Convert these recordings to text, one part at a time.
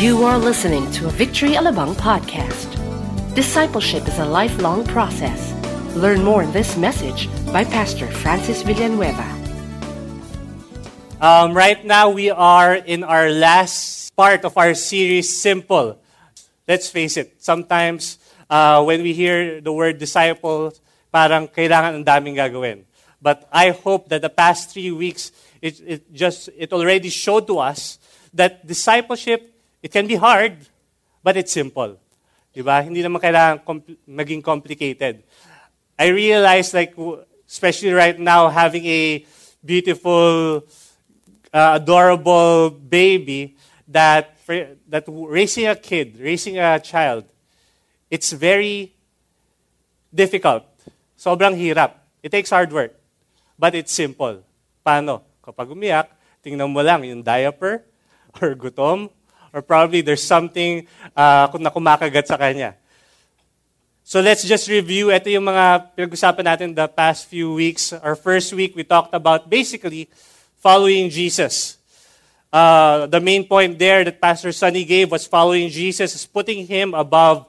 You are listening to a Victory Alabang podcast. Discipleship is a lifelong process. Learn more in this message by Pastor Francis Villanueva. Um, right now, we are in our last part of our series, Simple. Let's face it, sometimes uh, when we hear the word disciple, parang kailangan ang daming gagawin. But I hope that the past three weeks, it, it just it already showed to us that discipleship It can be hard, but it's simple. Diba? Hindi naman kailangan compl- maging complicated. I realize, like, especially right now, having a beautiful, uh, adorable baby, that, that raising a kid, raising a child, it's very difficult. Sobrang hirap. It takes hard work. But it's simple. Paano? Kapag umiyak, tingnan mo lang yung diaper, or gutom, or probably there's something uh, na kumakagat sa kanya. So let's just review. Ito yung mga pinag-usapan natin the past few weeks. Our first week, we talked about basically following Jesus. Uh, the main point there that Pastor Sunny gave was following Jesus is putting him above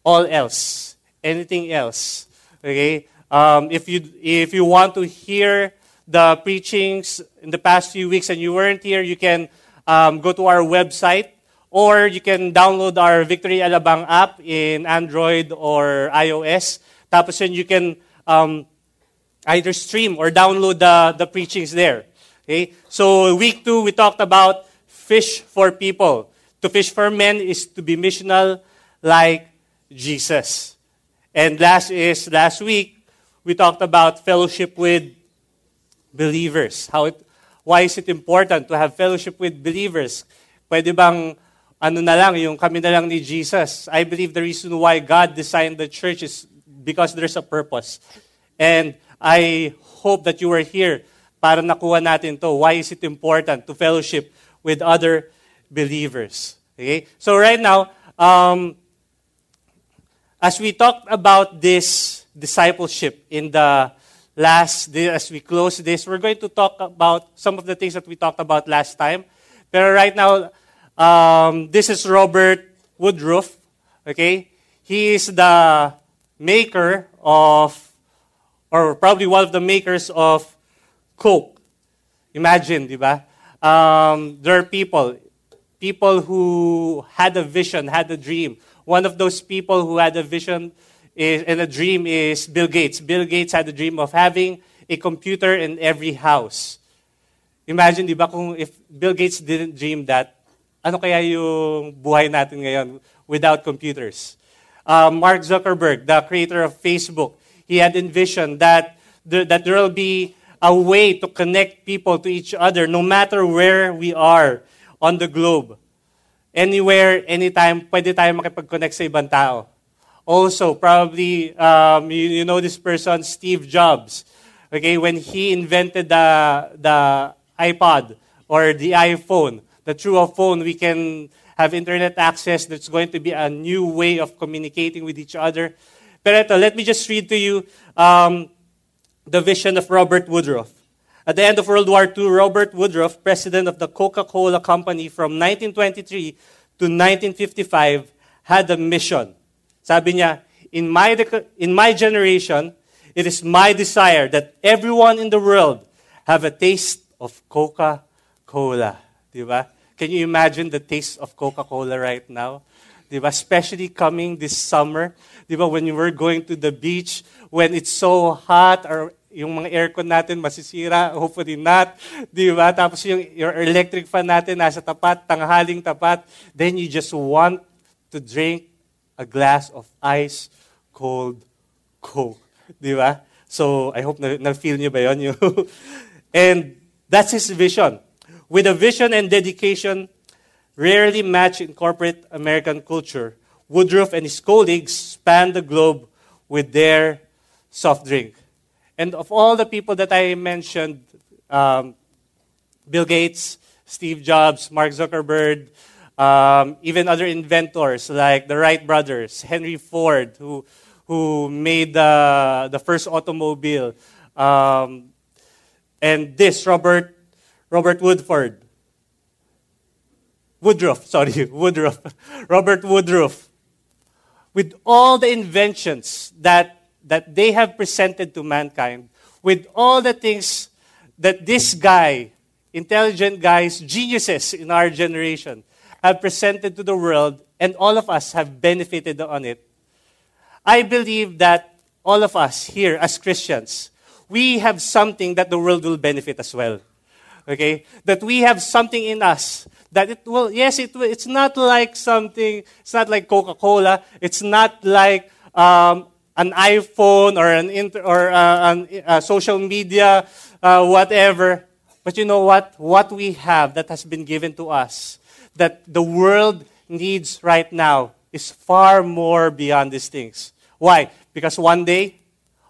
all else, anything else. Okay? Um, if you if you want to hear the preachings in the past few weeks and you weren't here, you can um, go to our website or you can download our Victory Alabang app in Android or iOS. Tapos yun, you can um, either stream or download the, the preachings there. Okay? So week two, we talked about fish for people. To fish for men is to be missional like Jesus. And last is last week, we talked about fellowship with believers. How it, why is it important to have fellowship with believers? Pwede bang ano na lang, yung kami na lang ni Jesus. I believe the reason why God designed the church is because there's a purpose. And I hope that you are here para nakuha natin to. Why is it important to fellowship with other believers? Okay? So right now, um, as we talked about this discipleship in the last, as we close this, we're going to talk about some of the things that we talked about last time. Pero right now, um, this is Robert Woodruff. Okay, he is the maker of, or probably one of the makers of Coke. Imagine, di ba? Um, there are people, people who had a vision, had a dream. One of those people who had a vision is, and a dream is Bill Gates. Bill Gates had a dream of having a computer in every house. Imagine, di ba, kung if Bill Gates didn't dream that, ano kaya yung buhay natin ngayon without computers? Uh, Mark Zuckerberg, the creator of Facebook, he had envisioned that there, that there will be a way to connect people to each other no matter where we are on the globe. Anywhere, anytime, pwede tayo makipag-connect sa ibang tao. Also, probably, um, you, you know this person, Steve Jobs. Okay, when he invented the, the iPod or the iPhone, through a phone we can have internet access. There's going to be a new way of communicating with each other. Pero let me just read to you um, the vision of Robert Woodruff. At the end of World War II, Robert Woodruff, president of the Coca-Cola Company from 1923 to 1955, had a mission. Sabi niya, in my, in my generation, it is my desire that everyone in the world have a taste of Coca-Cola. Diba? Can you imagine the taste of Coca-Cola right now? Diba? Especially coming this summer. Diba? When you were going to the beach, when it's so hot, or yung mga aircon natin masisira, hopefully not. Diba? Tapos yung your electric fan natin nasa tapat, tanghaling tapat. Then you just want to drink a glass of ice cold Coke. Diba? So, I hope na, na-feel niyo ba yun? and that's his vision with a vision and dedication rarely matched in corporate American culture, Woodruff and his colleagues spanned the globe with their soft drink. And of all the people that I mentioned, um, Bill Gates, Steve Jobs, Mark Zuckerberg, um, even other inventors like the Wright brothers, Henry Ford, who, who made the, the first automobile, um, and this, Robert Robert Woodford. Woodruff, sorry, Woodruff, Robert Woodruff, with all the inventions that, that they have presented to mankind, with all the things that this guy, intelligent guys, geniuses in our generation, have presented to the world, and all of us have benefited on it. I believe that all of us here as Christians, we have something that the world will benefit as well. Okay? That we have something in us that it will, yes, it will, it's not like something, it's not like Coca Cola, it's not like um, an iPhone or an inter, or uh, an, uh, social media, uh, whatever. But you know what? What we have that has been given to us, that the world needs right now, is far more beyond these things. Why? Because one day,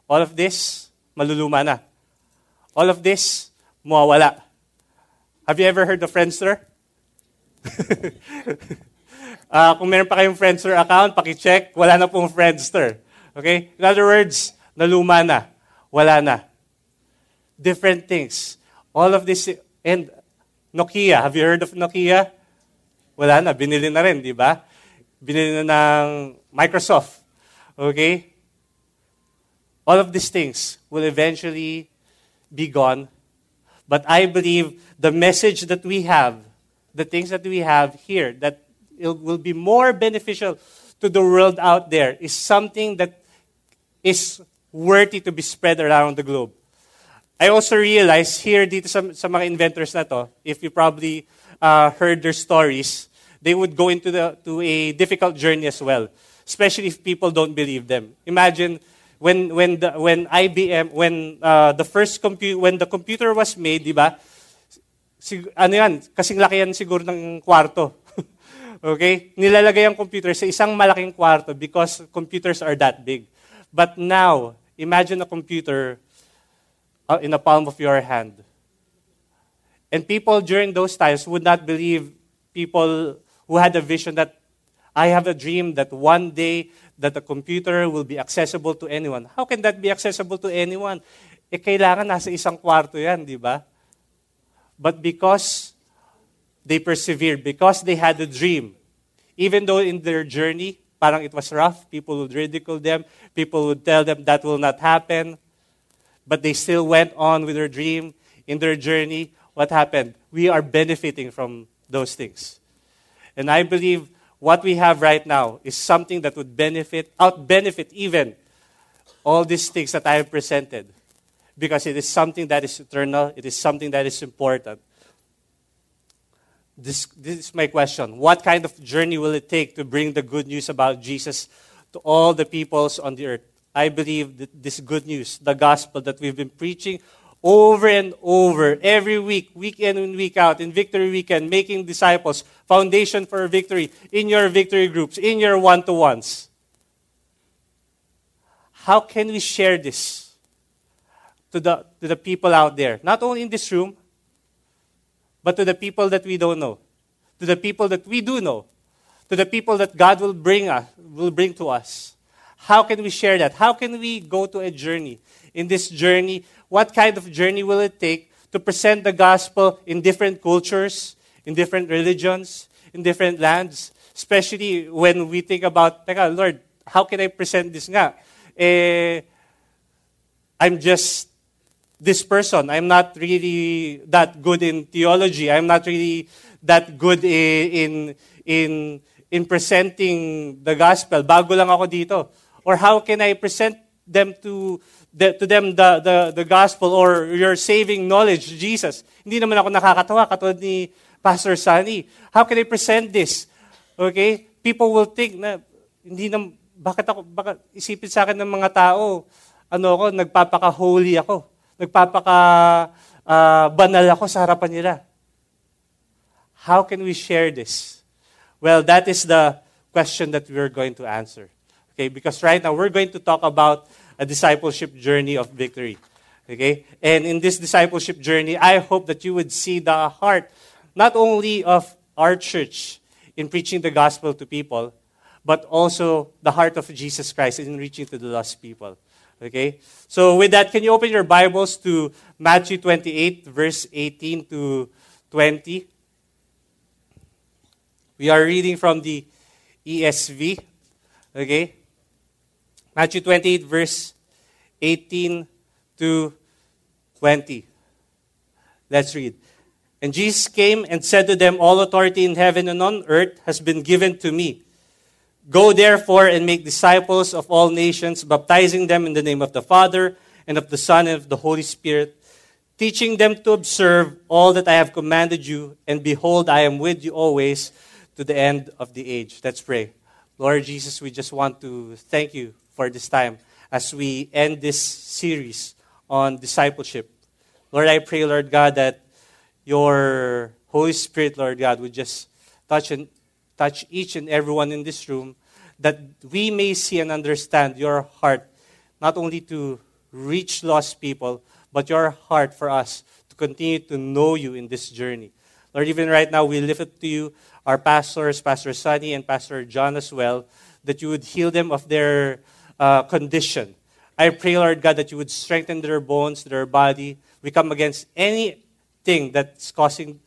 all of this, maluluma na. All of this, mawawala. Have you ever heard of Friendster? uh, kung meron pa kayong Friendster account, paki-check, wala na pong Friendster. Okay? In other words, naluma na. Wala na. Different things. All of this, and Nokia, have you heard of Nokia? Wala na, binili na rin, di ba? Binili na ng Microsoft. Okay? All of these things will eventually be gone. But I believe the message that we have the things that we have here that will be more beneficial to the world out there is something that is worthy to be spread around the globe. I also realize here dito sa, sa mga inventors na to, if you probably uh, heard their stories, they would go into the, to a difficult journey as well, especially if people don't believe them. Imagine when, when, the, when IBM, when uh, the first computer, when the computer was made, di ba? sig- ano yan, kasing laki yan siguro ng kwarto. okay? Nilalagay ang computer sa isang malaking kwarto because computers are that big. But now, imagine a computer uh, in the palm of your hand. And people during those times would not believe people who had a vision that I have a dream that one day that the computer will be accessible to anyone. How can that be accessible to anyone? Eh, kailangan nasa isang kwarto yan, di ba? But because they persevered, because they had a dream, even though in their journey, parang it was rough, people would ridicule them, people would tell them that will not happen, but they still went on with their dream, in their journey. What happened? We are benefiting from those things. And I believe what we have right now is something that would benefit, out benefit even all these things that I have presented because it is something that is eternal, it is something that is important. This, this is my question. What kind of journey will it take to bring the good news about Jesus to all the peoples on the earth? I believe that this good news, the gospel that we've been preaching over and over, every week, week in and week out, in Victory Weekend, making disciples, foundation for victory, in your victory groups, in your one to ones. How can we share this? to the, to the people out there, not only in this room, but to the people that we don't know, to the people that we do know, to the people that God will bring us, will bring to us. How can we share that? How can we go to a journey? In this journey, what kind of journey will it take to present the gospel in different cultures, in different religions, in different lands? Especially when we think about, Teka, Lord, how can I present this nga? Eh, I'm just this person. I'm not really that good in theology. I'm not really that good in, in, in presenting the gospel. Bago lang ako dito. Or how can I present them to, the, to them the, the, the gospel or your saving knowledge, Jesus? Hindi naman ako nakakatawa, katulad ni Pastor Sunny. How can I present this? Okay? People will think na, hindi na, bakit ako, bakit isipin sa akin ng mga tao, ano ako, nagpapaka-holy ako nagpapaka uh, banal ako sa harapan nila. How can we share this? Well, that is the question that we're going to answer. Okay, because right now we're going to talk about a discipleship journey of victory. Okay? And in this discipleship journey, I hope that you would see the heart not only of our church in preaching the gospel to people, but also the heart of Jesus Christ in reaching to the lost people. Okay? So, with that, can you open your Bibles to Matthew 28, verse 18 to 20? We are reading from the ESV. Okay? Matthew 28, verse 18 to 20. Let's read. And Jesus came and said to them, All authority in heaven and on earth has been given to me. Go therefore and make disciples of all nations, baptizing them in the name of the Father, and of the Son, and of the Holy Spirit, teaching them to observe all that I have commanded you. And behold, I am with you always to the end of the age. Let's pray. Lord Jesus, we just want to thank you for this time as we end this series on discipleship. Lord, I pray, Lord God, that your Holy Spirit, Lord God, would just touch and touch each and everyone in this room, that we may see and understand your heart, not only to reach lost people, but your heart for us to continue to know you in this journey. Lord, even right now, we lift up to you our pastors, Pastor Sunny and Pastor John as well, that you would heal them of their uh, condition. I pray, Lord God, that you would strengthen their bones, their body. We come against anything that's causing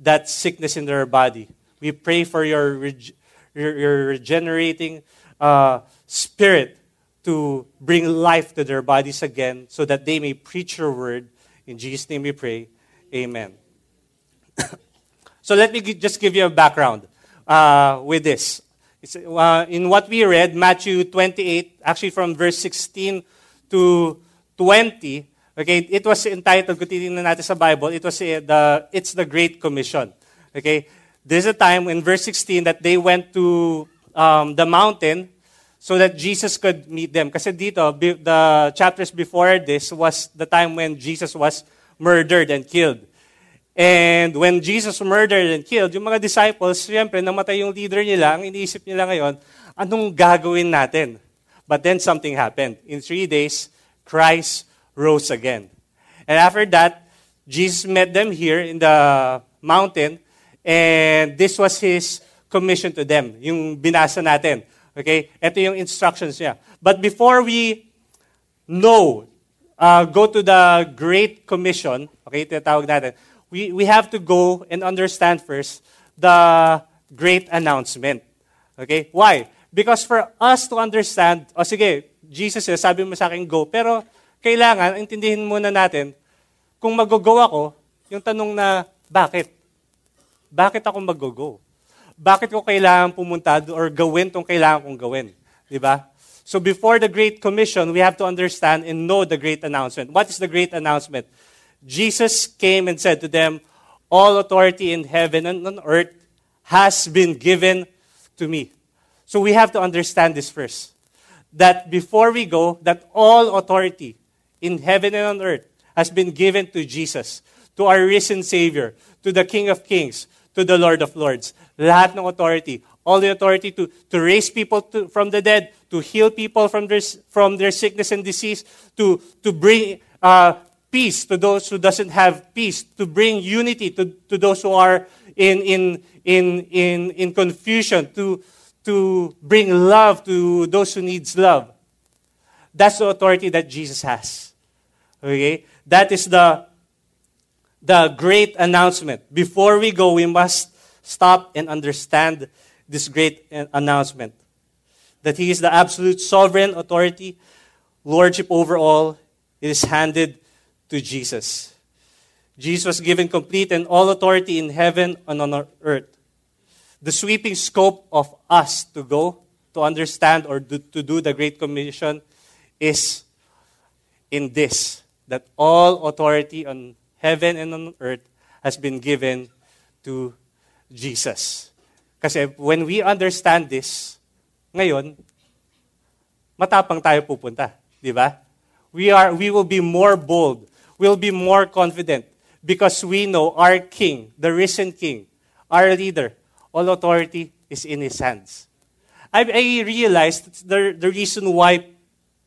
that sickness in their body. We pray for your, your, regenerating uh, spirit to bring life to their bodies again so that they may preach your word. In Jesus' name we pray. Amen. so let me just give you a background uh, with this. Uh, in what we read, Matthew 28, actually from verse 16 to 20, okay, it was entitled, kung titingnan natin sa Bible, it was uh, the, it's the Great Commission. Okay, there's a time in verse 16 that they went to um, the mountain so that Jesus could meet them. Kasi dito, the chapters before this was the time when Jesus was murdered and killed. And when Jesus murdered and killed, yung mga disciples, siyempre, namatay yung leader nila, ang iniisip nila ngayon, anong gagawin natin? But then something happened. In three days, Christ rose again. And after that, Jesus met them here in the mountain And this was his commission to them, yung binasa natin. Okay? Ito yung instructions niya. But before we know, uh, go to the Great Commission, okay, tinatawag natin, we, we have to go and understand first the great announcement. Okay? Why? Because for us to understand, o oh, sige, Jesus, sabi mo sa akin go, pero kailangan, intindihin muna natin, kung mag-go ako, yung tanong na, bakit? bakit ako mag-go? Bakit ko kailangan pumunta or gawin tong kailangan kong gawin? Di ba? So before the Great Commission, we have to understand and know the great announcement. What is the great announcement? Jesus came and said to them, All authority in heaven and on earth has been given to me. So we have to understand this first. That before we go, that all authority in heaven and on earth has been given to Jesus, to our risen Savior, to the King of Kings, to the Lord of Lords. Lahat ng authority. All the authority to, to raise people to, from the dead, to heal people from their, from their sickness and disease, to, to bring uh, peace to those who doesn't have peace, to bring unity to, to those who are in, in, in, in, in confusion, to, to bring love to those who needs love. That's the authority that Jesus has. Okay? That is the the great announcement. Before we go, we must stop and understand this great announcement that He is the absolute sovereign authority, lordship over all. It is handed to Jesus. Jesus was given complete and all authority in heaven and on earth. The sweeping scope of us to go, to understand, or to do the Great Commission is in this that all authority on heaven and on earth has been given to Jesus. Kasi when we understand this, ngayon, matapang tayo pupunta. Di ba? We, are, we will be more bold. We'll be more confident because we know our King, the risen King, our leader, all authority is in His hands. I, I realized the, the reason why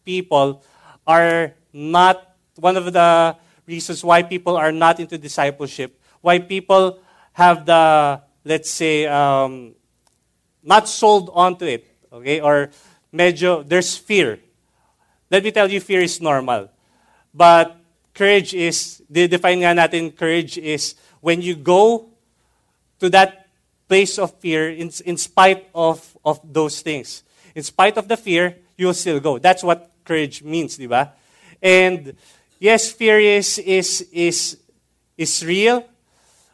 people are not, one of the reasons why people are not into discipleship, why people have the, let's say, um, not sold onto it, okay? Or medyo, there's fear. Let me tell you, fear is normal. But courage is, define nga natin, courage is when you go to that place of fear in, in spite of, of those things. In spite of the fear, you'll still go. That's what courage means, di ba? And yes, fear is, is, is, is real.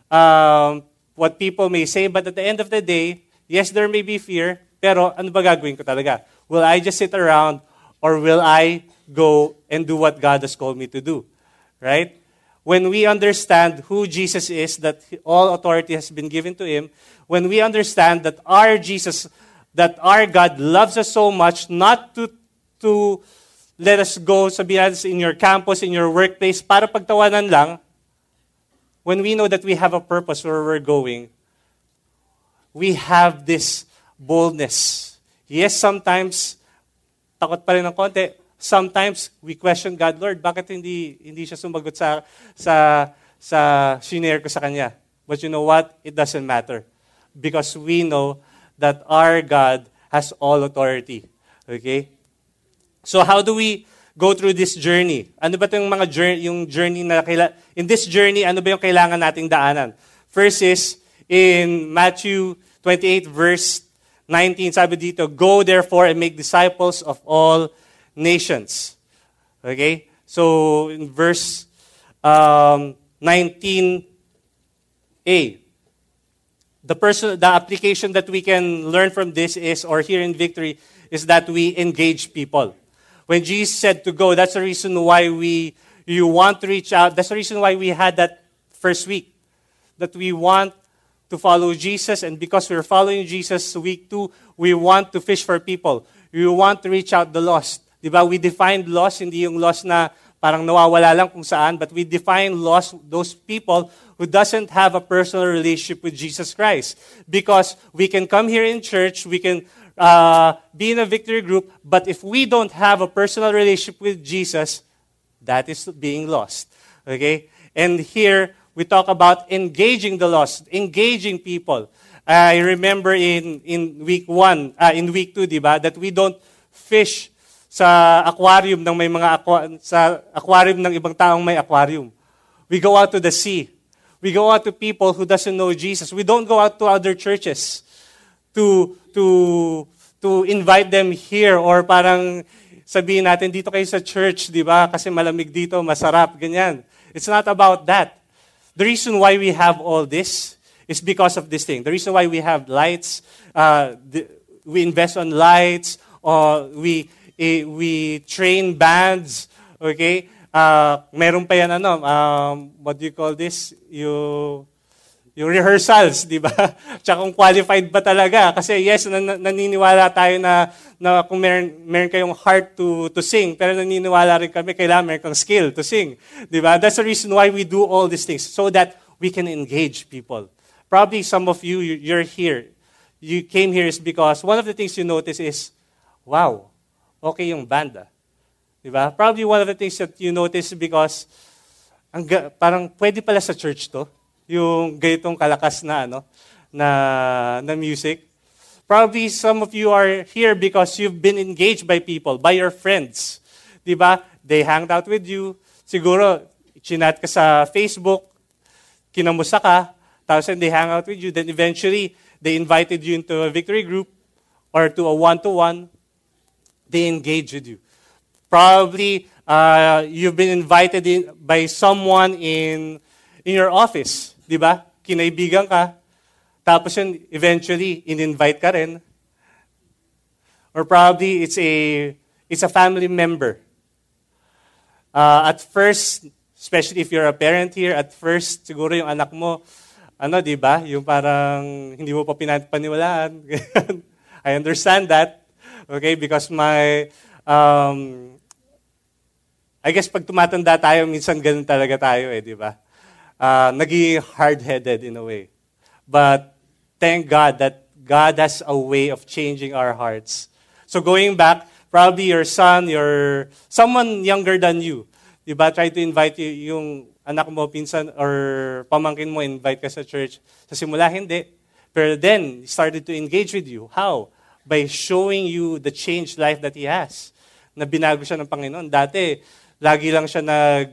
Um, what people may say, but at the end of the day, yes, there may be fear, pero ano ba gagawin ko talaga? Will I just sit around or will I go and do what God has called me to do? Right? When we understand who Jesus is, that all authority has been given to him, when we understand that our Jesus, that our God loves us so much not to, to let us go, sabihin natin in your campus, in your workplace, para pagtawanan lang, when we know that we have a purpose where we're going, we have this boldness. Yes, sometimes, takot pa rin ng konti. Sometimes, we question God, Lord, bakit hindi, hindi siya sumagot sa, sa, sa shinare ko sa Kanya? But you know what? It doesn't matter. Because we know that our God has all authority. Okay? So how do we go through this journey? Ano ba yung mga journey, yung journey na kaila, in this journey, ano ba yung kailangan nating daanan? First is in Matthew 28 verse 19, sabi dito, Go therefore and make disciples of all. Okay? So, in verse um, 19a, the, person, the application that we can learn from this is, or here in Victory, is that we engage people. When Jesus said to go, that's the reason why we, you want to reach out. That's the reason why we had that first week. That we want to follow Jesus, and because we're following Jesus, week two, we want to fish for people. We want to reach out the lost. Diba? We defined lost, hindi yung lost na parang nawawala lang kung saan, but we define lost those people who doesn't have a personal relationship with Jesus Christ. Because we can come here in church, we can uh, be in a victory group, but if we don't have a personal relationship with Jesus, that is being lost. Okay? And here, we talk about engaging the lost, engaging people. I remember in, in week one, uh, in week two, di ba, that we don't fish sa aquarium ng may mga aqua, sa aquarium ng ibang taong may aquarium. We go out to the sea. We go out to people who doesn't know Jesus. We don't go out to other churches to to to invite them here or parang sabihin natin dito kayo sa church, di ba? Kasi malamig dito, masarap, ganyan. It's not about that. The reason why we have all this is because of this thing. The reason why we have lights, uh, the, we invest on lights, or we, we train bands, okay? Uh, meron pa yan, ano, um, what do you call this? You, yung rehearsals, di ba? Tsaka kung qualified ba talaga. Kasi yes, nan- naniniwala tayo na, na kung meron, meron kayong heart to, to sing, pero naniniwala rin kami, kailangan meron kang skill to sing. Di ba? That's the reason why we do all these things, so that we can engage people. Probably some of you, you're here. You came here is because one of the things you notice is, wow, okay yung banda. Di ba? Probably one of the things that you notice because ang, parang pwede pala sa church to yung gaytong kalakas na ano na na music. Probably some of you are here because you've been engaged by people, by your friends. 'Di ba? They hanged out with you. Siguro chinat ka sa Facebook, kinamusta ka, tapos they hang out with you, then eventually they invited you into a victory group or to a one-to-one. They engage with you. Probably uh, you've been invited in by someone in in your office. Di ba? Kinaibigan ka. Tapos yun, eventually, in-invite ka rin. Or probably, it's a, it's a family member. Uh, at first, especially if you're a parent here, at first, siguro yung anak mo, ano, di ba? Yung parang hindi mo pa pinapaniwalaan. I understand that. Okay? Because my, um, I guess pag tumatanda tayo, minsan ganun talaga tayo eh, di ba? uh, naging hard-headed in a way. But thank God that God has a way of changing our hearts. So going back, probably your son, your someone younger than you, di ba, try to invite you, yung anak mo, pinsan, or pamangkin mo, invite ka sa church. Sa simula, hindi. Pero then, he started to engage with you. How? By showing you the changed life that he has. Na binago siya ng Panginoon. Dati, lagi lang siya nag,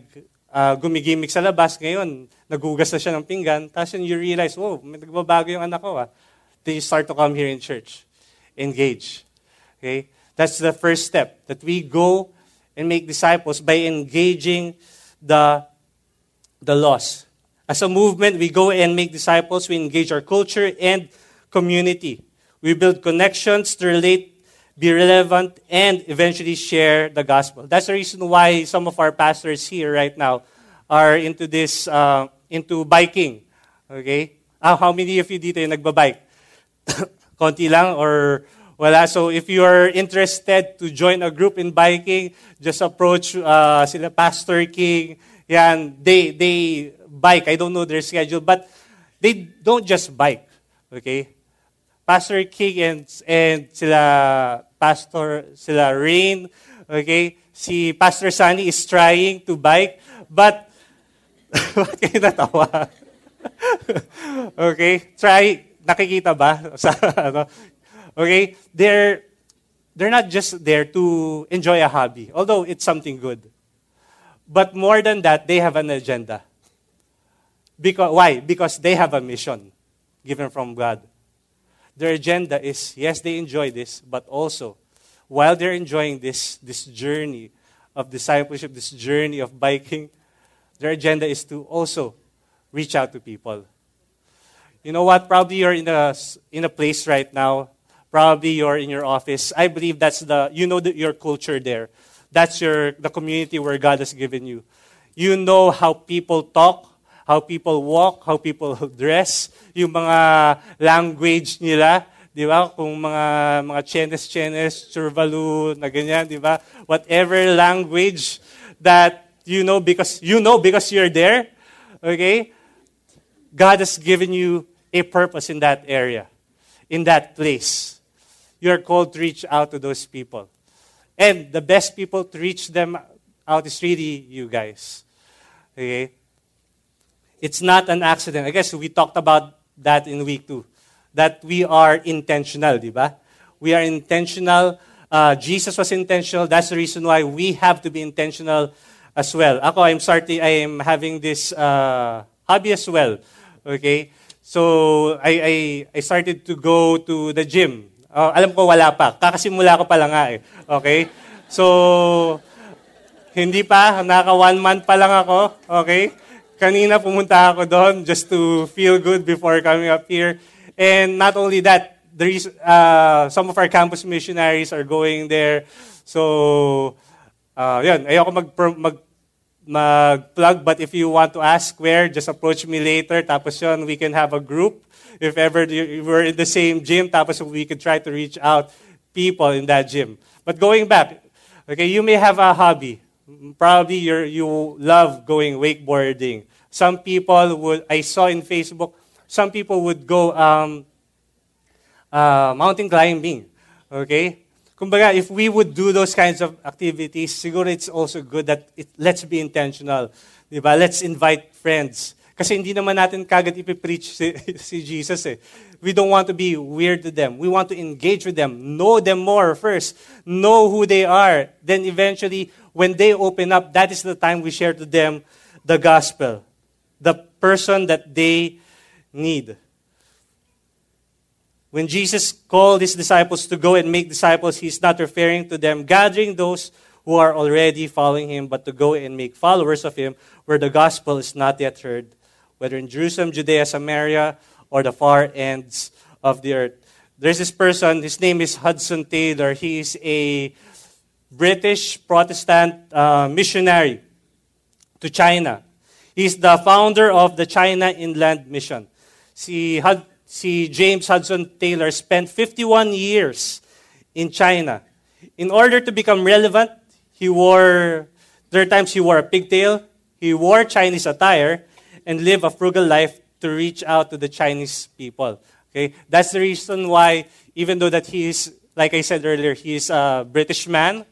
uh, gumigimik sa labas. Ngayon, nagugas na siya ng pinggan. Tapos you realize, oh, may nagbabago yung anak ko. Ah. then you start to come here in church. Engage. Okay? That's the first step. That we go and make disciples by engaging the, the lost. As a movement, we go and make disciples. We engage our culture and community. We build connections to relate, be relevant, and eventually share the gospel. That's the reason why some of our pastors here right now are into this, uh, into biking. Okay? Ah, how many of you dito yung nagbabike? Konti lang or wala? So if you are interested to join a group in biking, just approach uh, sila Pastor King. Yan, they, they bike. I don't know their schedule, but they don't just bike. Okay? Pastor King and, and sila Pastor, sila Rain, okay? Si Pastor Sunny is trying to bike, but Bakit kayo natawa? okay? Try, nakikita ba? Sa, ano? Okay? They're, they're not just there to enjoy a hobby, although it's something good. But more than that, they have an agenda. Because, why? Because they have a mission given from God. Their agenda is, yes, they enjoy this, but also, while they're enjoying this, this journey of discipleship, this journey of biking, their agenda is to also reach out to people. You know what? Probably you're in a, in a place right now. Probably you're in your office. I believe that's the, you know the, your culture there. That's your, the community where God has given you. You know how people talk, how people walk, how people dress, yung mga language nila, di ba? Kung mga, mga chenes-chenes, churvalu, na ganyan, di ba? Whatever language that you know because you know because you're there. Okay? God has given you a purpose in that area, in that place. You're called to reach out to those people. And the best people to reach them out is really you guys. Okay? It's not an accident. I guess we talked about that in week two. That we are intentional, di ba? We are intentional. Uh, Jesus was intentional. That's the reason why we have to be intentional as well. Ako, I'm starting, I'm having this uh, hobby as well. Okay? So, I, I, I started to go to the gym. Uh, alam ko wala pa. Kakasimula ko pa lang nga eh. Okay? So, hindi pa. Naka one month pa lang ako. Okay? Kanina pumunta ako doon just to feel good before coming up here. And not only that, there is, uh, some of our campus missionaries are going there. So, uh, yun, ayoko mag, mag, mag-plug, but if you want to ask where, just approach me later. Tapos yun, we can have a group. If ever we're in the same gym, tapos we can try to reach out people in that gym. But going back, okay, you may have a hobby. Probably you you love going wakeboarding. Some people would, I saw in Facebook, some people would go um, uh, mountain climbing. Okay? Kumbaga, if we would do those kinds of activities, siguro it's also good that it, let's be intentional. Diba? Let's invite friends. Kasi hindi naman natin kagad ipipreach si, si Jesus eh. We don't want to be weird to them. We want to engage with them. Know them more first. Know who they are. Then eventually, when they open up, that is the time we share to them the gospel. The person that they need. When Jesus called his disciples to go and make disciples, he's not referring to them gathering those who are already following him, but to go and make followers of him where the gospel is not yet heard, whether in Jerusalem, Judea, Samaria, or the far ends of the earth. There's this person, his name is Hudson Taylor. He is a British Protestant uh, missionary to China. He's the founder of the China Inland Mission. Si Hud- James Hudson Taylor spent 51 years in China. In order to become relevant, he wore, there are times he wore a pigtail, he wore Chinese attire, and lived a frugal life to reach out to the Chinese people. Okay? That's the reason why, even though that he is, like I said earlier, he is a British man,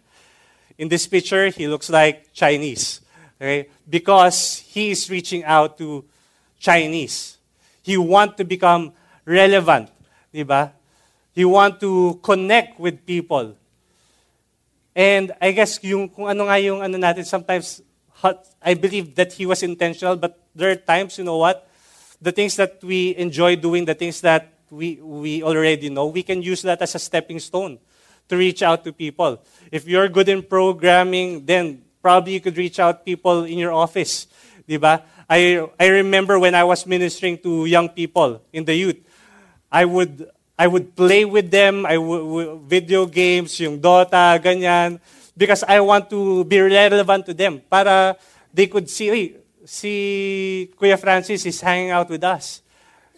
in this picture, he looks like Chinese. Okay? Because he is reaching out to Chinese. He wants to become relevant. Di ba? You want to connect with people. And I guess yung, kung ano nga yung ano natin, sometimes I believe that he was intentional, but there are times, you know what? The things that we enjoy doing, the things that we, we already know, we can use that as a stepping stone to reach out to people. If you're good in programming, then probably you could reach out people in your office. Diba? I, I remember when I was ministering to young people in the youth, I would, I would play with them, I would, video games, yung Dota, ganyan, because I want to be relevant to them para they could see, hey, si Kuya Francis is hanging out with us.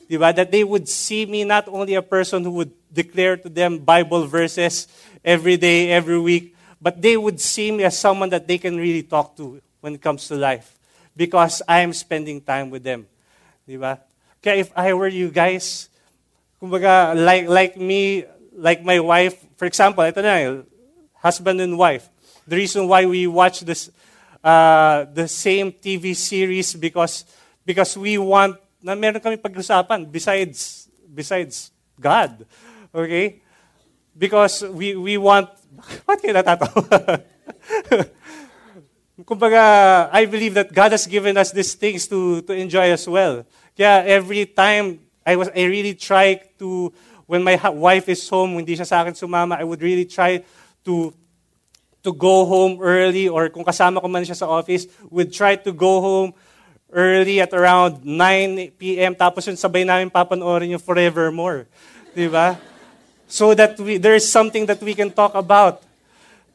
Diba? That they would see me not only a person who would declare to them Bible verses every day, every week, but they would see me as someone that they can really talk to when it comes to life because I am spending time with them. Diba? Kaya if I were you guys, kumbaga, like, like me, like my wife, for example, ito na, husband and wife. The reason why we watch this, uh, the same TV series because, because we want, na meron kami pag-usapan besides, besides God. Okay? Because we, we want, what kayo natatawa? Kumbaga, I believe that God has given us these things to, to enjoy as well. Kaya every time I was I really try to when my wife is home, hindi siya sa akin sumama, I would really try to to go home early or kung kasama ko man siya sa office, would try to go home early at around 9 p.m. Tapos yung sabay namin papanoorin yung Forevermore. Di ba? So that we, there is something that we can talk about.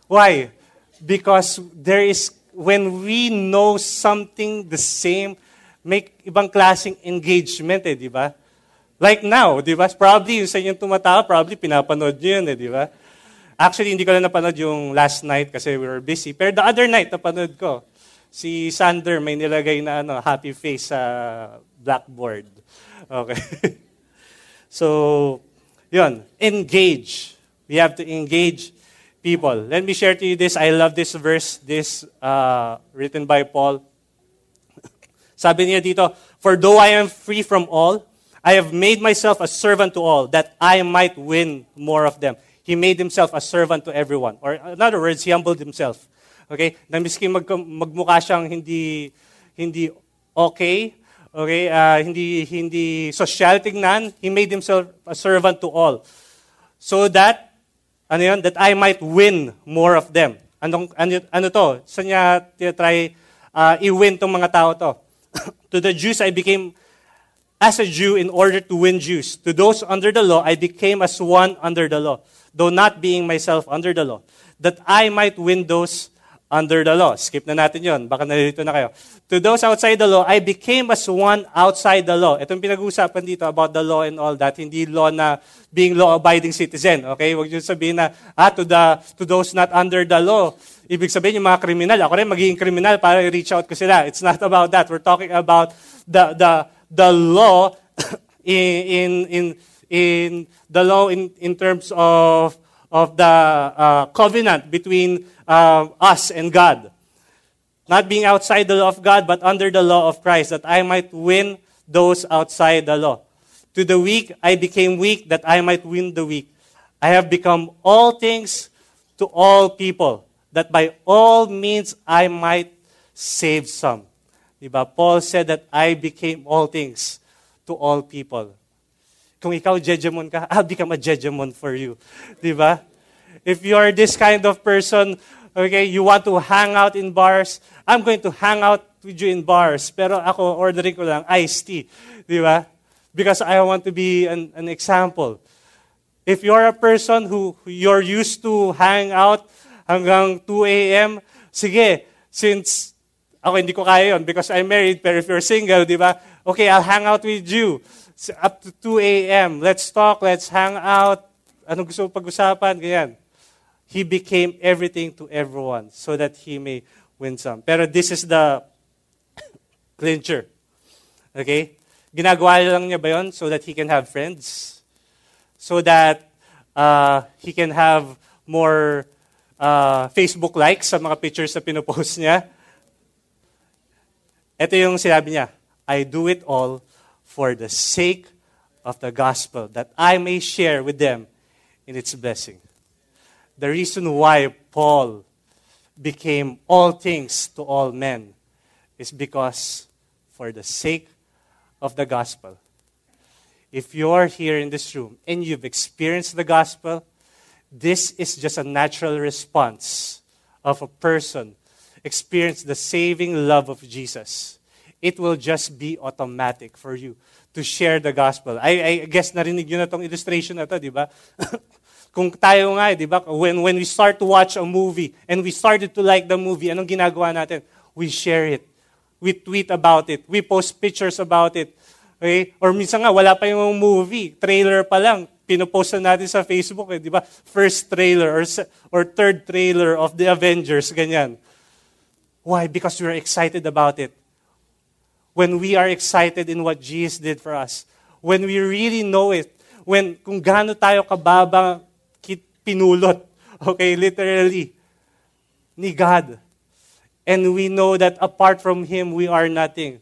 Why? Because there is when we know something the same, may ibang klaseng engagement eh, di ba? Like now, di ba? Probably yung sa inyong tumatawa, probably pinapanood nyo yun eh, di ba? Actually, hindi ko lang napanood yung last night kasi we were busy. Pero the other night, napanood ko. Si Sander may nilagay na ano, happy face sa blackboard. Okay. so, yun. Engage. We have to engage people. Let me share to you this. I love this verse, this uh, written by Paul. Sabi niya dito, For though I am free from all, I have made myself a servant to all, that I might win more of them. He made himself a servant to everyone. Or in other words, he humbled himself. Okay? Na miski mag, magmukha siyang hindi, hindi okay, okay, uh, hindi, hindi social tingnan, he made himself a servant to all. So that ano yun? That I might win more of them. Anong, ano, ano to? Saan niya try uh, i-win tong mga tao to? to the Jews, I became as a Jew in order to win Jews. To those under the law, I became as one under the law, though not being myself under the law, that I might win those under the law. Skip na natin yon. Baka nalilito na kayo. To those outside the law, I became as one outside the law. Ito yung pinag-uusapan dito about the law and all that. Hindi law na being law-abiding citizen. Okay? Huwag nyo sabihin na, ah, to, the, to those not under the law. Ibig sabihin yung mga kriminal. Ako rin magiging kriminal para reach out ko sila. It's not about that. We're talking about the, the, the law in, in, in, in the law in, in terms of, of the uh, covenant between uh, us and God. Not being outside the law of God, but under the law of Christ, that I might win those outside the law. To the weak, I became weak, that I might win the weak. I have become all things to all people, that by all means I might save some. Diba? Paul said that I became all things to all people. Kung ikaw jejemon ka, I'll become a jejemon for you. Diba? If you are this kind of person Okay, you want to hang out in bars? I'm going to hang out with you in bars. Pero ako, ordering ko lang iced tea. Di ba? Because I want to be an, an example. If you're a person who you're used to hang out hanggang 2 a.m., sige, since ako hindi ko kaya yun because I'm married, pero if you're single, di ba? Okay, I'll hang out with you up to 2 a.m. Let's talk, let's hang out. Anong gusto pag-usapan? Ganyan. He became everything to everyone so that he may win some. Pero this is the clincher. Okay? Ginagawa lang niya ba yun so that he can have friends? So that uh, he can have more uh, Facebook likes sa mga pictures na pinopost niya? Ito yung sinabi niya, I do it all for the sake of the gospel, that I may share with them in its blessing the reason why Paul became all things to all men is because for the sake of the gospel. if you're here in this room and you've experienced the gospel, this is just a natural response of a person experience the saving love of Jesus. It will just be automatic for you to share the gospel. I, I guess narinig nyo na tong illustration na to, di ba? Kung tayo nga, di ba? When, when we start to watch a movie and we started to like the movie, anong ginagawa natin? We share it. We tweet about it. We post pictures about it. Okay? Or minsan nga, wala pa yung movie. Trailer pa lang. Pinopost na natin sa Facebook. Eh, di ba? First trailer or, or third trailer of the Avengers. Ganyan. Why? Because we're excited about it. When we are excited in what Jesus did for us. When we really know it. When, kung gaano tayo kababa pinulot. Okay, literally. Ni God. And we know that apart from Him, we are nothing.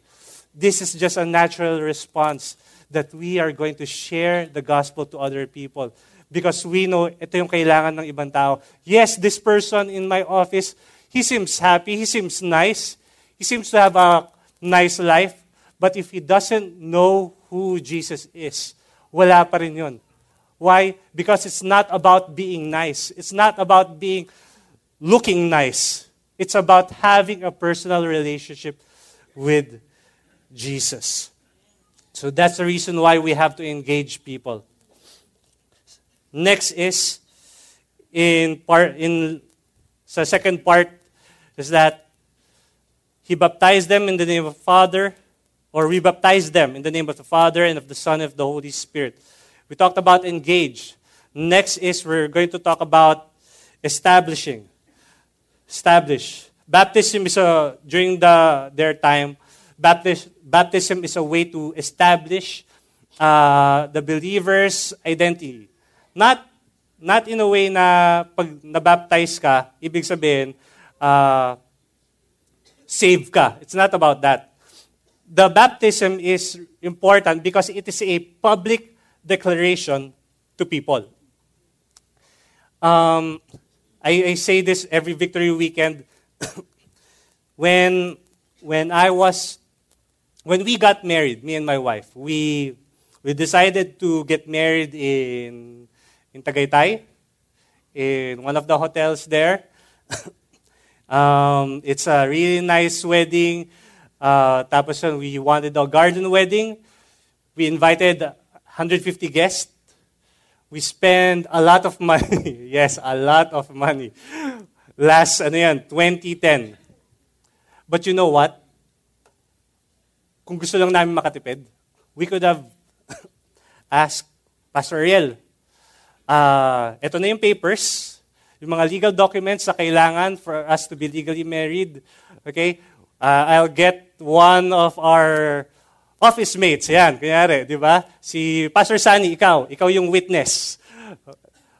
This is just a natural response that we are going to share the gospel to other people. Because we know ito yung kailangan ng ibang tao. Yes, this person in my office, he seems happy, he seems nice, he seems to have a nice life. But if he doesn't know who Jesus is, wala pa rin yun. Why? Because it's not about being nice. It's not about being looking nice. It's about having a personal relationship with Jesus. So that's the reason why we have to engage people. Next is in part in the second part is that he baptized them in the name of the Father, or we baptized them in the name of the Father and of the Son and of the Holy Spirit. We talked about engage. Next is we're going to talk about establishing. Establish. Baptism is a during the their time Baptism, baptism is a way to establish uh, the believer's identity. Not, not in a way na pag nabaptize ka, ibig sabihin, uh, save ka. It's not about that. The baptism is important because it is a public declaration to people. Um, I, I say this every victory weekend. when, when I was when we got married, me and my wife, we we decided to get married in in Tagaytay, in one of the hotels there. um, it's a really nice wedding. Uh, tapos we wanted a garden wedding. We invited 150 guests. We spent a lot of money. yes, a lot of money. Last, ano yan, 2010. But you know what? kung gusto lang namin makatipid, we could have asked Pastor Ariel, uh, ito na yung papers, yung mga legal documents na kailangan for us to be legally married. Okay? Uh, I'll get one of our office mates. Yan, kunyari, di ba? Si Pastor Sunny, ikaw. Ikaw yung witness.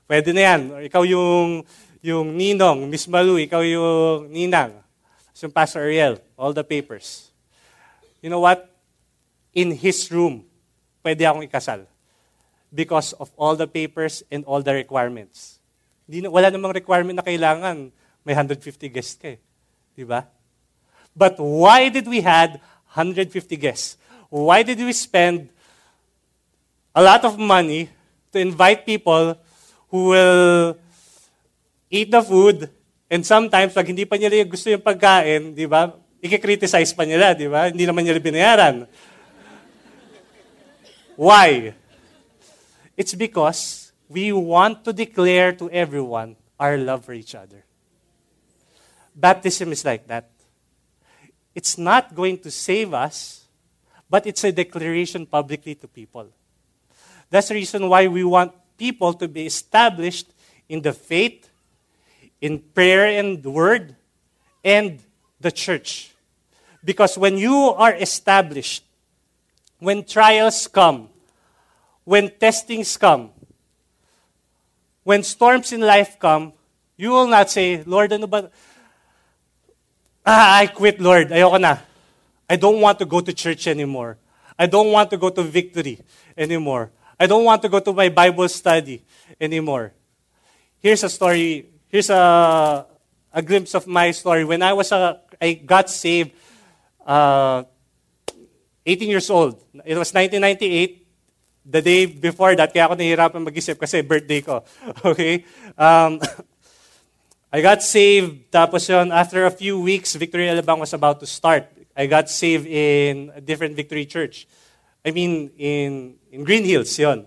Pwede na yan. Ikaw yung, yung ninong, Miss Malu, ikaw yung ninang. So, Pastor Ariel, all the papers you know what? In his room, pwede akong ikasal. Because of all the papers and all the requirements. Di wala namang requirement na kailangan may 150 guests ka eh. Di ba? But why did we had 150 guests? Why did we spend a lot of money to invite people who will eat the food and sometimes pag hindi pa nila gusto yung pagkain, di ba? Ike-criticize pa nila, di ba? Hindi naman nila binayaran. Why? It's because we want to declare to everyone our love for each other. Baptism is like that. It's not going to save us, but it's a declaration publicly to people. That's the reason why we want people to be established in the faith, in prayer and word, and the church. Because when you are established, when trials come, when testings come, when storms in life come, you will not say, Lord, ano ba? Ah, I quit, Lord. Ayoko na. I don't want to go to church anymore. I don't want to go to victory anymore. I don't want to go to my Bible study anymore. Here's a story. Here's a, a glimpse of my story. When I was a, I got saved uh, 18 years old. It was 1998. The day before that, kaya ako nahihirapan mag-isip kasi birthday ko. Okay? Um, I got saved, tapos yun, after a few weeks, Victory Alabang was about to start. I got saved in a different Victory Church. I mean, in, in Green Hills, yon.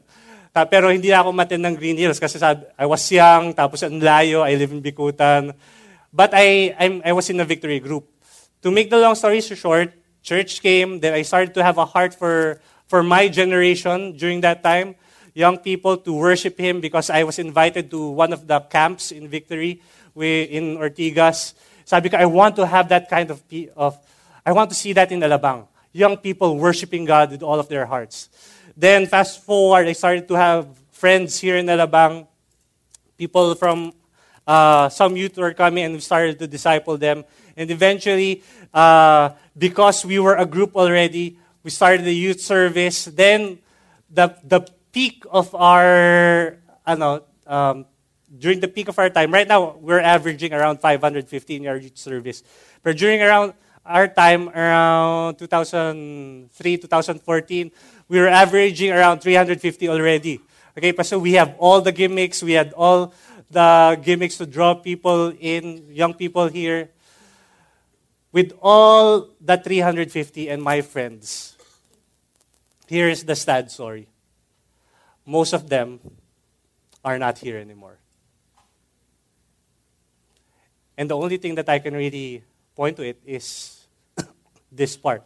Ta, pero hindi ako matin ng Green Hills kasi sabi, I was young, tapos ang layo, I live in Bikutan. But I, I'm, I was in a Victory group. To make the long story short, church came, then I started to have a heart for, for my generation during that time, young people to worship Him because I was invited to one of the camps in Victory in Ortigas. Sabi ko, I want to have that kind of, of I want to see that in Alabang. Young people worshiping God with all of their hearts. Then fast forward, I started to have friends here in Alabang, people from uh, some youth were coming and we started to disciple them. And eventually, uh, because we were a group already, we started the youth service. Then, the, the peak of our, ano, um, during the peak of our time, right now, we're averaging around 550 in our youth service. But during around our time, around 2003, 2014, we were averaging around 350 already. Okay, so we have all the gimmicks, we had all the gimmicks to draw people in, young people here. With all the 350 and my friends, here is the sad story. Most of them are not here anymore. And the only thing that I can really point to it is this part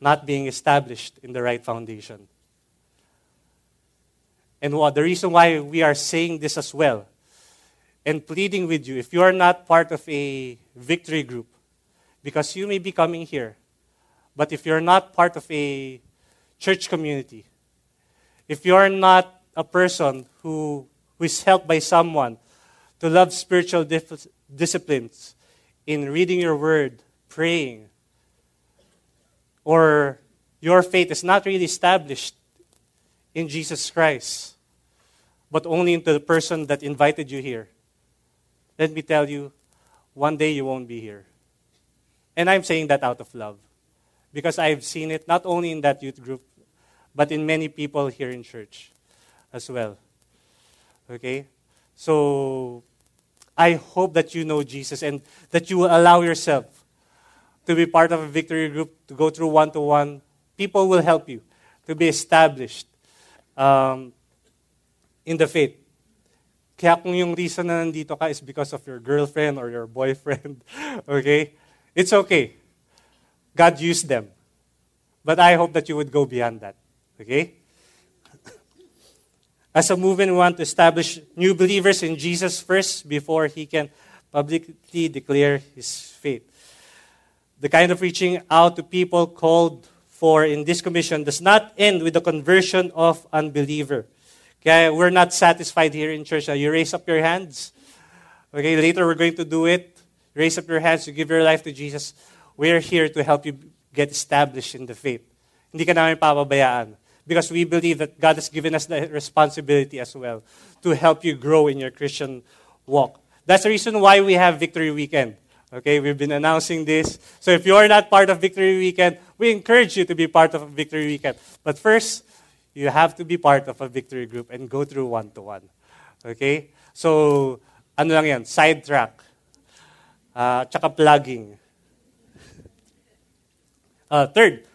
not being established in the right foundation. And what the reason why we are saying this as well and pleading with you if you are not part of a victory group because you may be coming here but if you're not part of a church community if you're not a person who, who is helped by someone to love spiritual dif- disciplines in reading your word praying or your faith is not really established in Jesus Christ but only into the person that invited you here. Let me tell you, one day you won't be here. And I'm saying that out of love. Because I've seen it not only in that youth group, but in many people here in church as well. Okay? So, I hope that you know Jesus and that you will allow yourself to be part of a victory group, to go through one to one. People will help you to be established. Um, in the faith. Kaya kung yung reason na nandito ka is because of your girlfriend or your boyfriend, okay? It's okay. God used them. But I hope that you would go beyond that. Okay? As a movement, we want to establish new believers in Jesus first before he can publicly declare his faith. The kind of reaching out to people called for in this commission does not end with the conversion of unbeliever. Okay, we're not satisfied here in church. You raise up your hands. Okay, later we're going to do it. Raise up your hands. You give your life to Jesus. We're here to help you get established in the faith. Hindi ka namin papabayaan. Because we believe that God has given us the responsibility as well to help you grow in your Christian walk. That's the reason why we have Victory Weekend. Okay, we've been announcing this. So if you are not part of Victory Weekend, we encourage you to be part of Victory Weekend. But first, you have to be part of a victory group and go through one-to-one. Okay? So, ano lang yan? Sidetrack. Uh, tsaka plugging. Uh, third,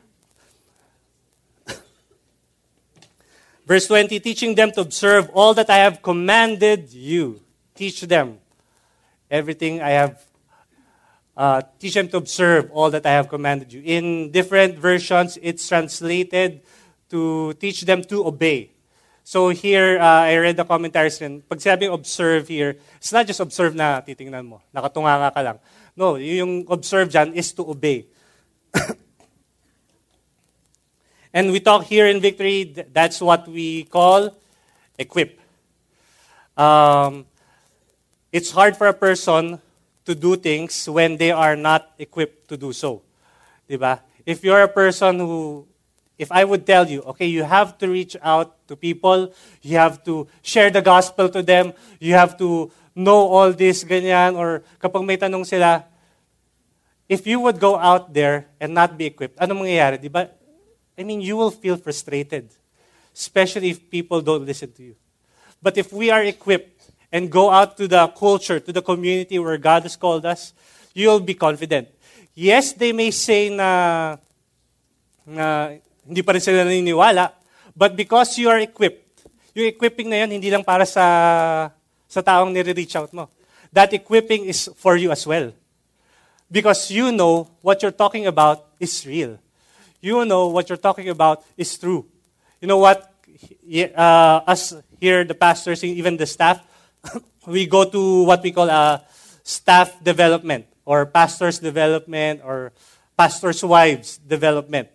verse 20, teaching them to observe all that I have commanded you. Teach them everything I have uh, teach them to observe all that I have commanded you. In different versions, it's translated to teach them to obey. So here, uh, I read the commentaries rin. Pag sinabing observe here, it's not just observe na titingnan mo. Nakatunga ka lang. No, yung observe dyan is to obey. and we talk here in Victory, that's what we call equip. Um, it's hard for a person to do things when they are not equipped to do so. Diba? If you're a person who if I would tell you, okay, you have to reach out to people, you have to share the gospel to them, you have to know all this, ganyan, or kapag may tanong sila, if you would go out there and not be equipped, ano mangyayari, di ba? I mean, you will feel frustrated. especially if people don't listen to you. But if we are equipped and go out to the culture, to the community where God has called us, you'll be confident. Yes, they may say na, na hindi pa rin sila naniniwala, but because you are equipped, yung equipping na yan, hindi lang para sa, sa taong nire-reach out mo. That equipping is for you as well. Because you know what you're talking about is real. You know what you're talking about is true. You know what? Uh, us here, the pastors, even the staff, we go to what we call a staff development or pastors development or pastors' wives development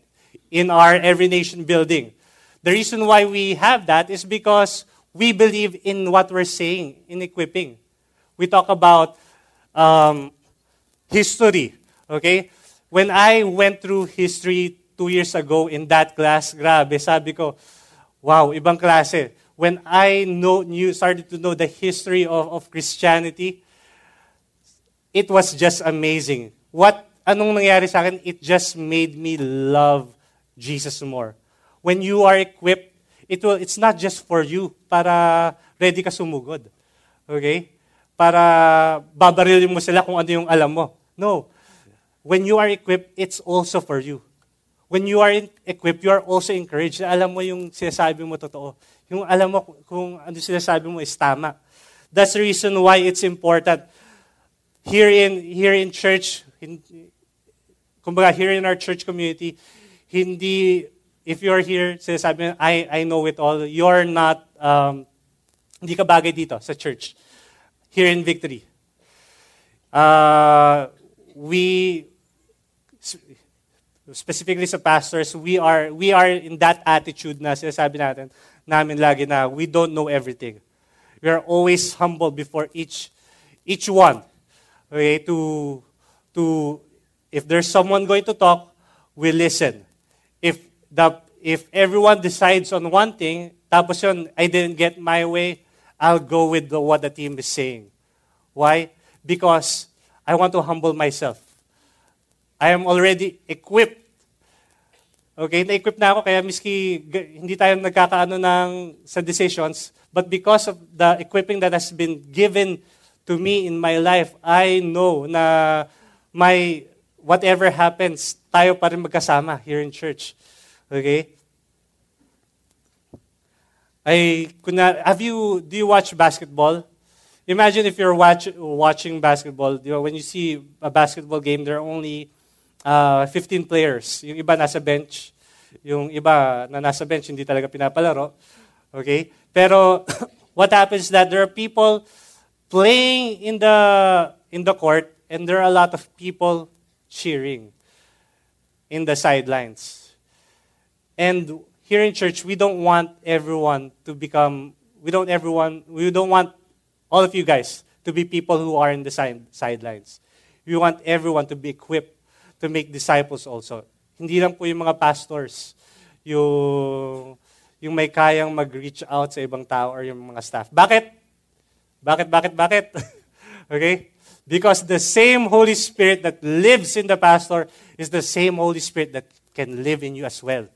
in our Every Nation building. The reason why we have that is because we believe in what we're saying in equipping. We talk about um, history. Okay? When I went through history two years ago in that class, grabe, sabi ko, wow, ibang klase. When I know, knew, started to know the history of, of Christianity, it was just amazing. What, anong nangyari sa akin? It just made me love Jesus more. When you are equipped, it will, it's not just for you, para ready ka sumugod. Okay? Para babarilin mo sila kung ano yung alam mo. No. When you are equipped, it's also for you. When you are equipped, you are also encouraged. Alam mo yung sinasabi mo totoo. Yung alam mo kung ano sinasabi mo is tama. That's the reason why it's important. Here in, here in church, in, kumbaga here in our church community, hindi, if you're here, sinasabi I, I know it all, you're not, um, hindi ka bagay dito sa church. Here in Victory. Uh, we specifically sa pastors, we are we are in that attitude na sinasabi natin namin lagi na we don't know everything. We are always humble before each each one. Okay, to to if there's someone going to talk, we listen. The if everyone decides on one thing, tapos yun, I didn't get my way, I'll go with the, what the team is saying. Why? Because I want to humble myself. I am already equipped. Okay, na-equip na ako, kaya miski hindi tayo nagkakaano ng, sa decisions, but because of the equipping that has been given to me in my life, I know na my, whatever happens, tayo pa rin magkasama here in church. Okay? I, kuna, have you, do you watch basketball? Imagine if you're watch, watching basketball, you know, when you see a basketball game, there are only uh, 15 players. Yung iba nasa bench, yung iba na nasa bench hindi talaga pinapalaro. Okay? Pero what happens is that there are people playing in the in the court and there are a lot of people cheering in the sidelines. And here in church, we don't want everyone to become we don't everyone we don't want all of you guys to be people who are in the side, sidelines. We want everyone to be equipped to make disciples also. Hindi lang po yung mga pastors, yung, yung may kayang mag-reach out sa ibang tao or yung mga staff. Bakit? Bakit, bakit, bakit? okay? Because the same Holy Spirit that lives in the pastor is the same Holy Spirit that can live in you as well.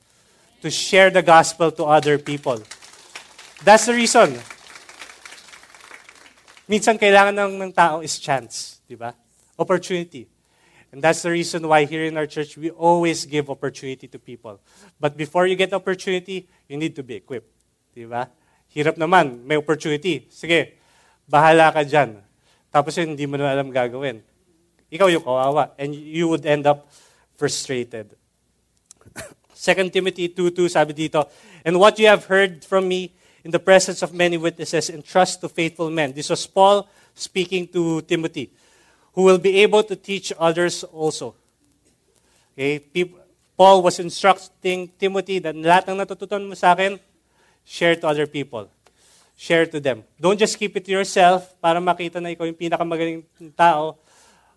To share the gospel to other people. That's the reason. Minsan kailangan ng, ng tao is chance. Di ba? Opportunity. And that's the reason why here in our church, we always give opportunity to people. But before you get opportunity, you need to be equipped. Di ba? Hirap naman, may opportunity. Sige, bahala ka dyan. Tapos yun, hindi mo na alam gagawin. Ikaw yung kawawa. And you would end up frustrated. 2 Timothy 2.2 sabi dito, And what you have heard from me in the presence of many witnesses, entrust to faithful men. This was Paul speaking to Timothy who will be able to teach others also. Okay? Paul was instructing Timothy that lahat ng natutunan mo sa akin, share to other people. Share to them. Don't just keep it to yourself para makita na ikaw yung pinakamagaling tao,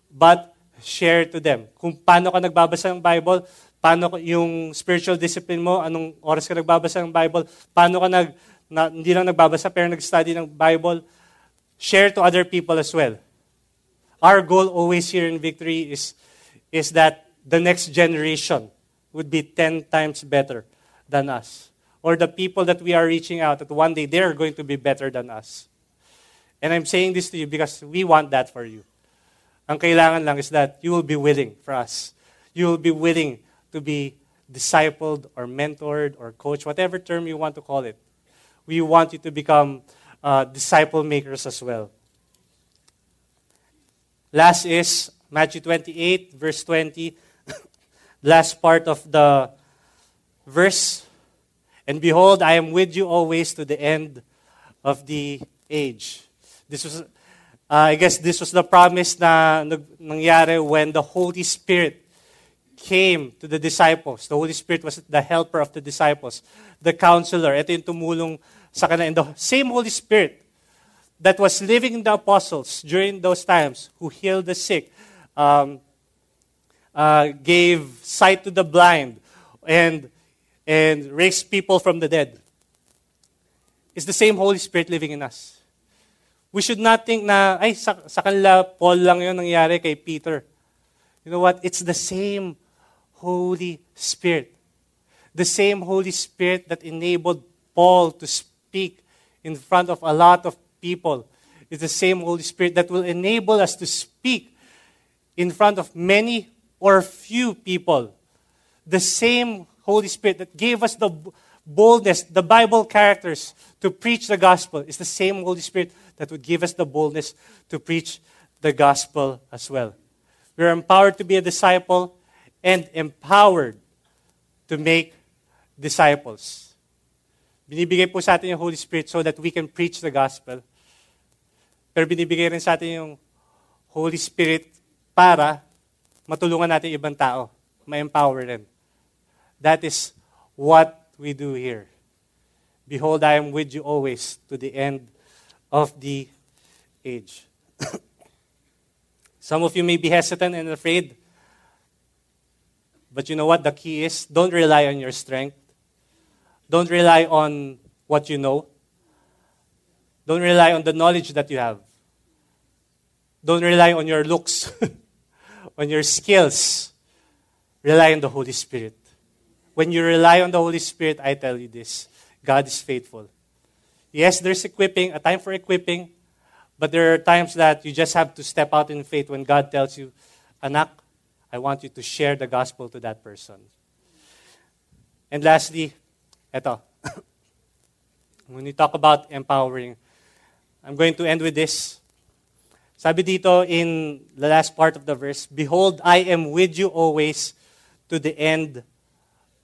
but share to them. Kung paano ka nagbabasa ng Bible, paano yung spiritual discipline mo, anong oras ka nagbabasa ng Bible, paano ka nag, na, hindi lang nagbabasa pero nag-study ng Bible, share to other people as well. Our goal always here in Victory is, is that the next generation would be 10 times better than us. or the people that we are reaching out, that one day they're going to be better than us. And I'm saying this to you because we want that for you. Ang kailangan lang is that you will be willing for us. You will be willing to be discipled or mentored or coached, whatever term you want to call it. We want you to become uh, disciple makers as well. Last is Matthew 28, verse 20. Last part of the verse. And behold, I am with you always to the end of the age. This was, uh, I guess, this was the promise na nangyari when the Holy Spirit came to the disciples. The Holy Spirit was the helper of the disciples, the counselor. Ito yung tumulong sa kanila. And the same Holy Spirit that was living in the apostles during those times, who healed the sick, um, uh, gave sight to the blind, and, and raised people from the dead, is the same Holy Spirit living in us. We should not think na, ay, sa, sa kanila, Paul lang yun nangyari kay Peter. You know what? It's the same Holy Spirit. The same Holy Spirit that enabled Paul to speak in front of a lot of people. is the same Holy Spirit that will enable us to speak in front of many or few people. The same Holy Spirit that gave us the boldness, the Bible characters to preach the gospel is the same Holy Spirit that would give us the boldness to preach the gospel as well. We're empowered to be a disciple and empowered to make disciples. Binibigay po sa atin yung Holy Spirit so that we can preach the gospel. Pero binibigay rin sa atin yung Holy Spirit para matulungan natin ibang tao, ma-empower them. That is what we do here. Behold, I am with you always to the end of the age. Some of you may be hesitant and afraid but you know what? The key is don't rely on your strength. Don't rely on what you know. Don't rely on the knowledge that you have. Don't rely on your looks, on your skills. Rely on the Holy Spirit. When you rely on the Holy Spirit, I tell you this God is faithful. Yes, there's equipping, a time for equipping, but there are times that you just have to step out in faith when God tells you, Anak, I want you to share the gospel to that person. And lastly, eto. when we talk about empowering, I'm going to end with this. Sabi dito in the last part of the verse, Behold, I am with you always to the end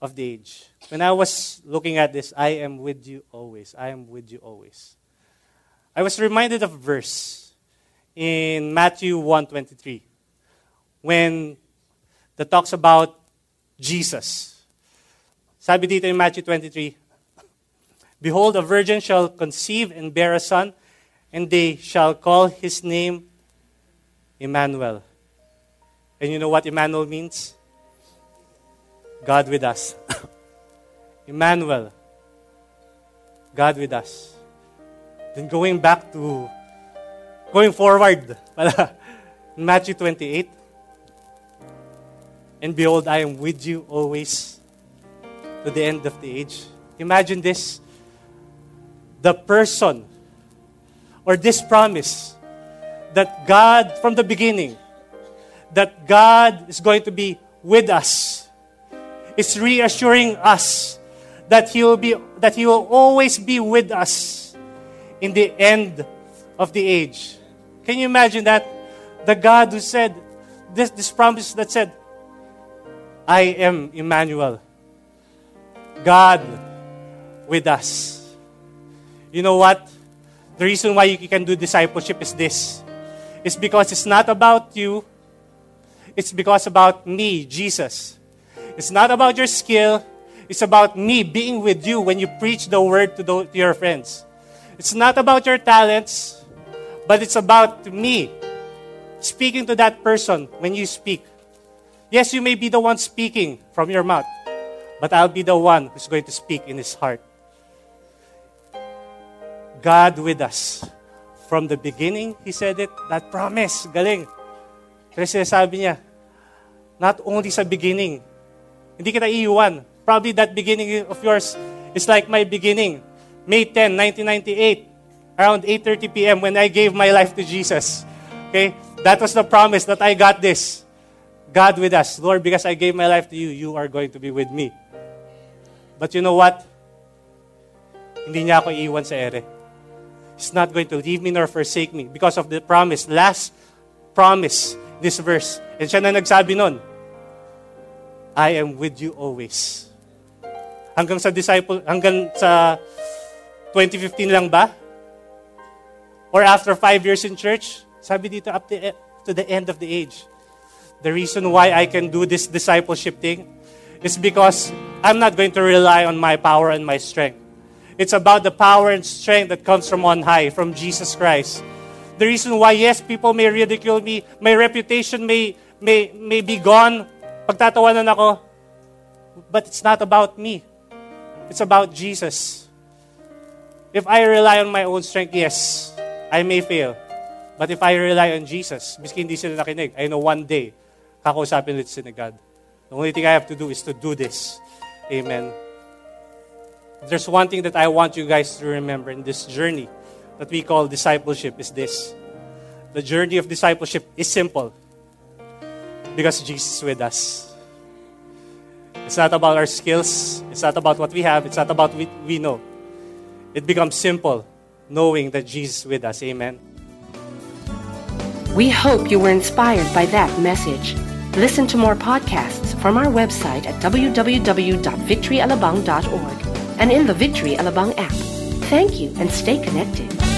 of the age. When I was looking at this, I am with you always. I am with you always. I was reminded of a verse in Matthew 1:23 when that talks about Jesus. Sabi dito in Matthew 23, Behold, a virgin shall conceive and bear a son, and they shall call his name Emmanuel. And you know what Emmanuel means? God with us. Emmanuel. God with us. Then going back to, going forward, Matthew 28, and behold, I am with you always to the end of the age. Imagine this the person or this promise that God, from the beginning, that God is going to be with us, is reassuring us that He will, be, that he will always be with us in the end of the age. Can you imagine that? The God who said, this, this promise that said, I am Emmanuel. God with us. You know what? The reason why you can do discipleship is this. It's because it's not about you. It's because about me, Jesus. It's not about your skill. It's about me being with you when you preach the word to, the, to your friends. It's not about your talents, but it's about me speaking to that person when you speak. Yes, you may be the one speaking from your mouth, but I'll be the one who's going to speak in his heart. God with us. From the beginning, He said it, that promise, galing. Kasi sinasabi niya, not only sa beginning, hindi kita iiwan. Probably that beginning of yours It's like my beginning. May 10, 1998, around 8.30 p.m. when I gave my life to Jesus. Okay? That was the promise that I got this. God with us. Lord, because I gave my life to you, you are going to be with me. But you know what? Hindi niya ako iiwan sa ere. He's not going to leave me nor forsake me because of the promise. Last promise, this verse. And siya na nagsabi nun, I am with you always. Hanggang sa disciple, hanggang sa 2015 lang ba? Or after five years in church? Sabi dito, up to, to the end of the age. The reason why I can do this discipleship thing is because I'm not going to rely on my power and my strength. It's about the power and strength that comes from on high, from Jesus Christ. The reason why, yes, people may ridicule me, my reputation may, may, may be gone, pagtatawanan ako, but it's not about me. It's about Jesus. If I rely on my own strength, yes, I may fail. But if I rely on Jesus, miski hindi sila nakinig, I know one day, kakausapin ulit si God. The only thing I have to do is to do this. Amen. There's one thing that I want you guys to remember in this journey that we call discipleship is this. The journey of discipleship is simple because Jesus is with us. It's not about our skills. It's not about what we have. It's not about what we know. It becomes simple knowing that Jesus is with us. Amen. We hope you were inspired by that message. Listen to more podcasts from our website at www.victoryalabang.org and in the Victory Alabang app. Thank you and stay connected.